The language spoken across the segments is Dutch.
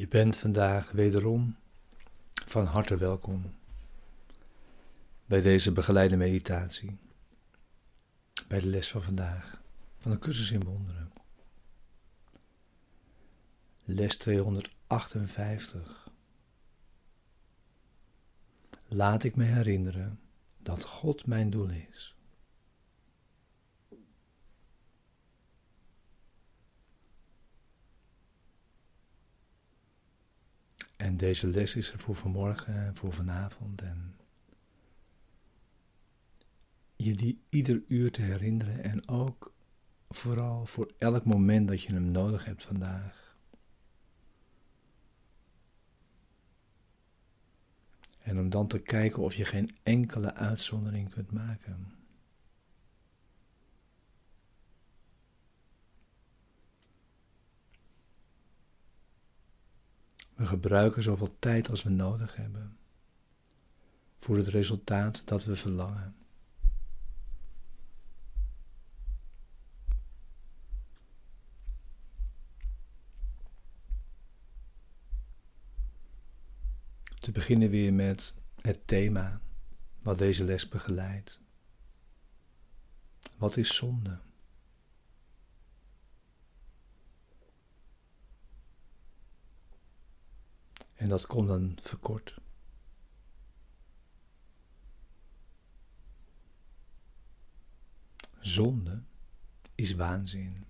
Je bent vandaag wederom van harte welkom bij deze begeleide meditatie, bij de les van vandaag van de cursus in wonderen. Les 258. Laat ik me herinneren dat God mijn doel is. En deze les is er voor vanmorgen en voor vanavond. En je die ieder uur te herinneren en ook vooral voor elk moment dat je hem nodig hebt vandaag. En om dan te kijken of je geen enkele uitzondering kunt maken. We gebruiken zoveel tijd als we nodig hebben voor het resultaat dat we verlangen. Te beginnen weer met het thema wat deze les begeleidt. Wat is zonde? En dat komt dan verkort. Zonde is waanzin.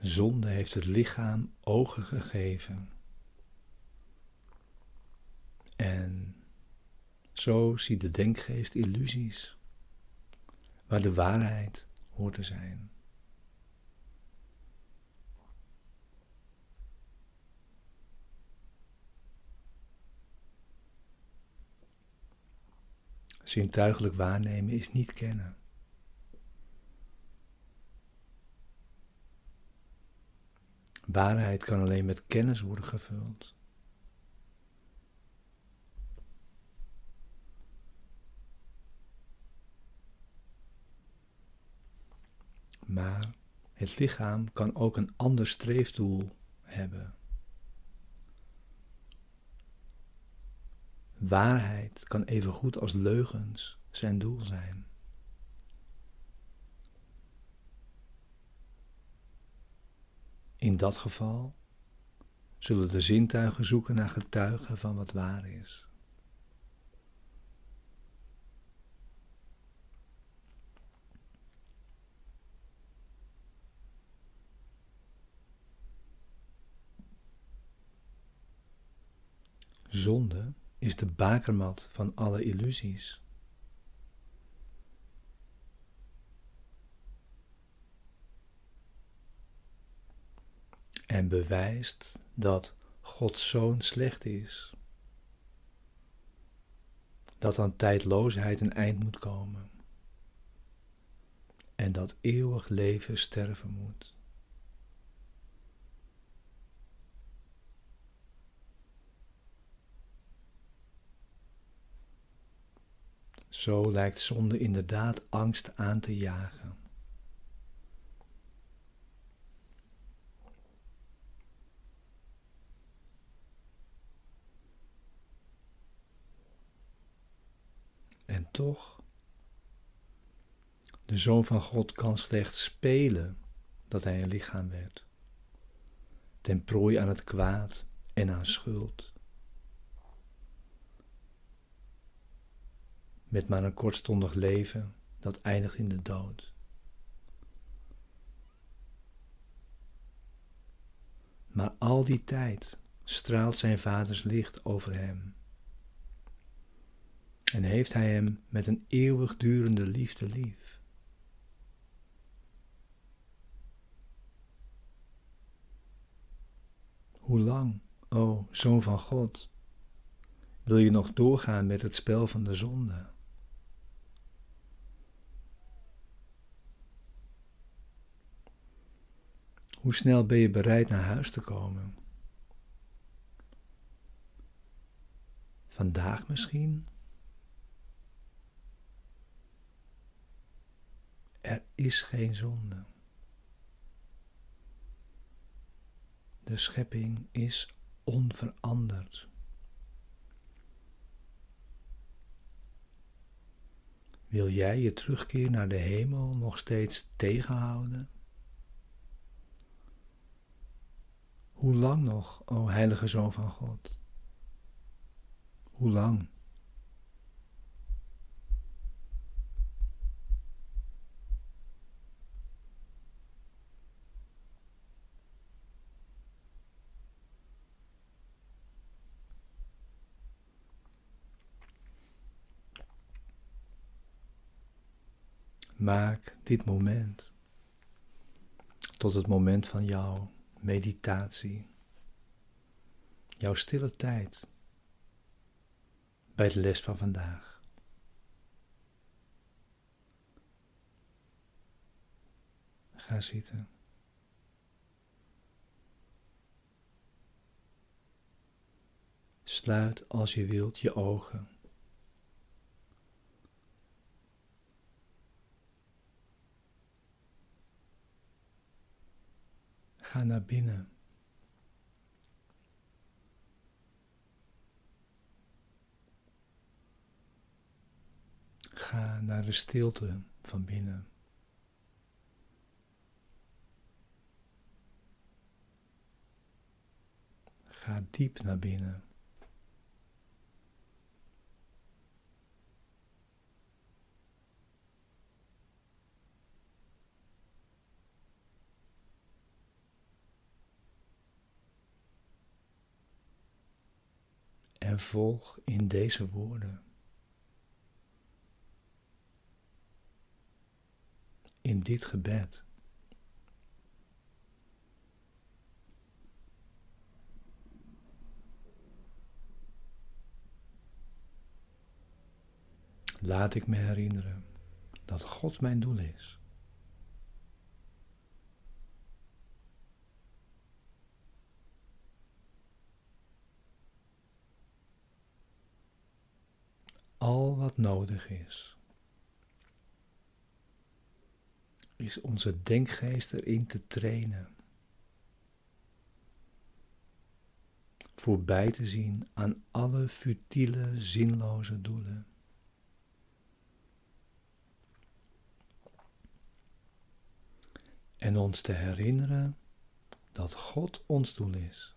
Zonde heeft het lichaam ogen gegeven. En zo ziet de denkgeest illusies waar de waarheid hoort te zijn. Zintuigelijk waarnemen is niet kennen. Waarheid kan alleen met kennis worden gevuld. Maar het lichaam kan ook een ander streefdoel hebben. Waarheid kan even goed als leugens zijn doel zijn. In dat geval zullen de zintuigen zoeken naar getuigen van wat waar is. Zonde is de bakermat van alle illusies. En bewijst dat Gods zoon slecht is. Dat aan tijdloosheid een eind moet komen. En dat eeuwig leven sterven moet. Zo lijkt zonde inderdaad angst aan te jagen. En toch, de Zoon van God kan slechts spelen dat hij een lichaam werd, ten prooi aan het kwaad en aan schuld. Met maar een kortstondig leven dat eindigt in de dood. Maar al die tijd straalt zijn vaders licht over hem. En heeft hij hem met een eeuwigdurende liefde lief. Hoe lang, o Zoon van God, wil je nog doorgaan met het spel van de zonde? Hoe snel ben je bereid naar huis te komen? Vandaag misschien? Er is geen zonde. De schepping is onveranderd. Wil jij je terugkeer naar de hemel nog steeds tegenhouden? Hoe lang nog, o heilige Zoon van God? Hoe lang? Maak dit moment tot het moment van jouw meditatie, jouw stille tijd bij de les van vandaag. Ga zitten. Sluit als je wilt je ogen. Ga naar binnen. Ga naar de stilte van binnen. Ga diep naar binnen. Volg in deze woorden. In dit gebed. Laat ik me herinneren dat God mijn doel is. Al wat nodig is, is onze denkgeest erin te trainen. Voorbij te zien aan alle futiele, zinloze doelen. En ons te herinneren dat God ons doel is.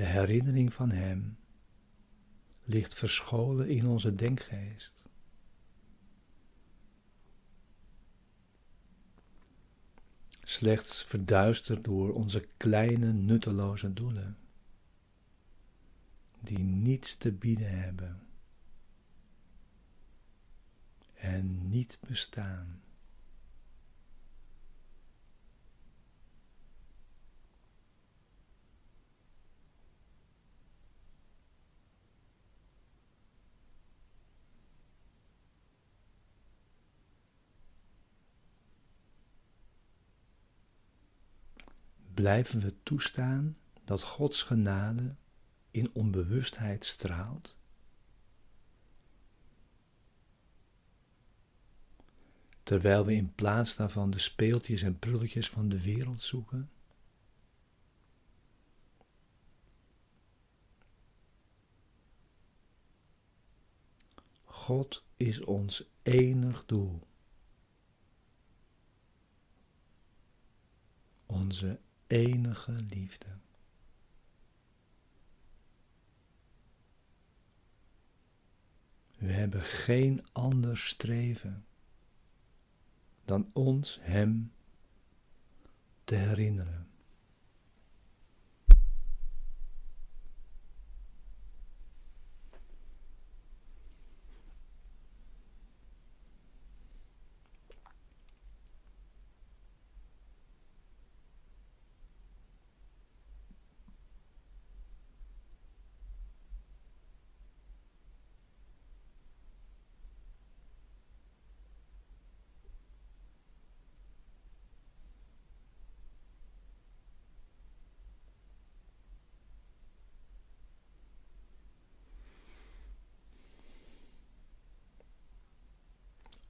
De herinnering van Hem ligt verscholen in onze denkgeest. Slechts verduisterd door onze kleine nutteloze doelen, die niets te bieden hebben en niet bestaan. Blijven we toestaan dat Gods genade in onbewustheid straalt? Terwijl we in plaats daarvan de speeltjes en prulletjes van de wereld zoeken? God is ons enig doel. Onze enige liefde. We hebben geen ander streven dan ons Hem te herinneren.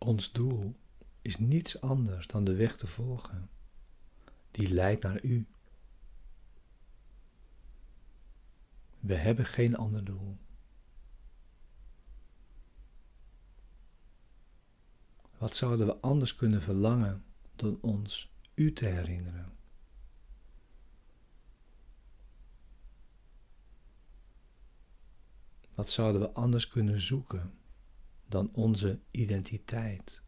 Ons doel is niets anders dan de weg te volgen, die leidt naar U. We hebben geen ander doel. Wat zouden we anders kunnen verlangen dan ons U te herinneren? Wat zouden we anders kunnen zoeken dan onze identiteit?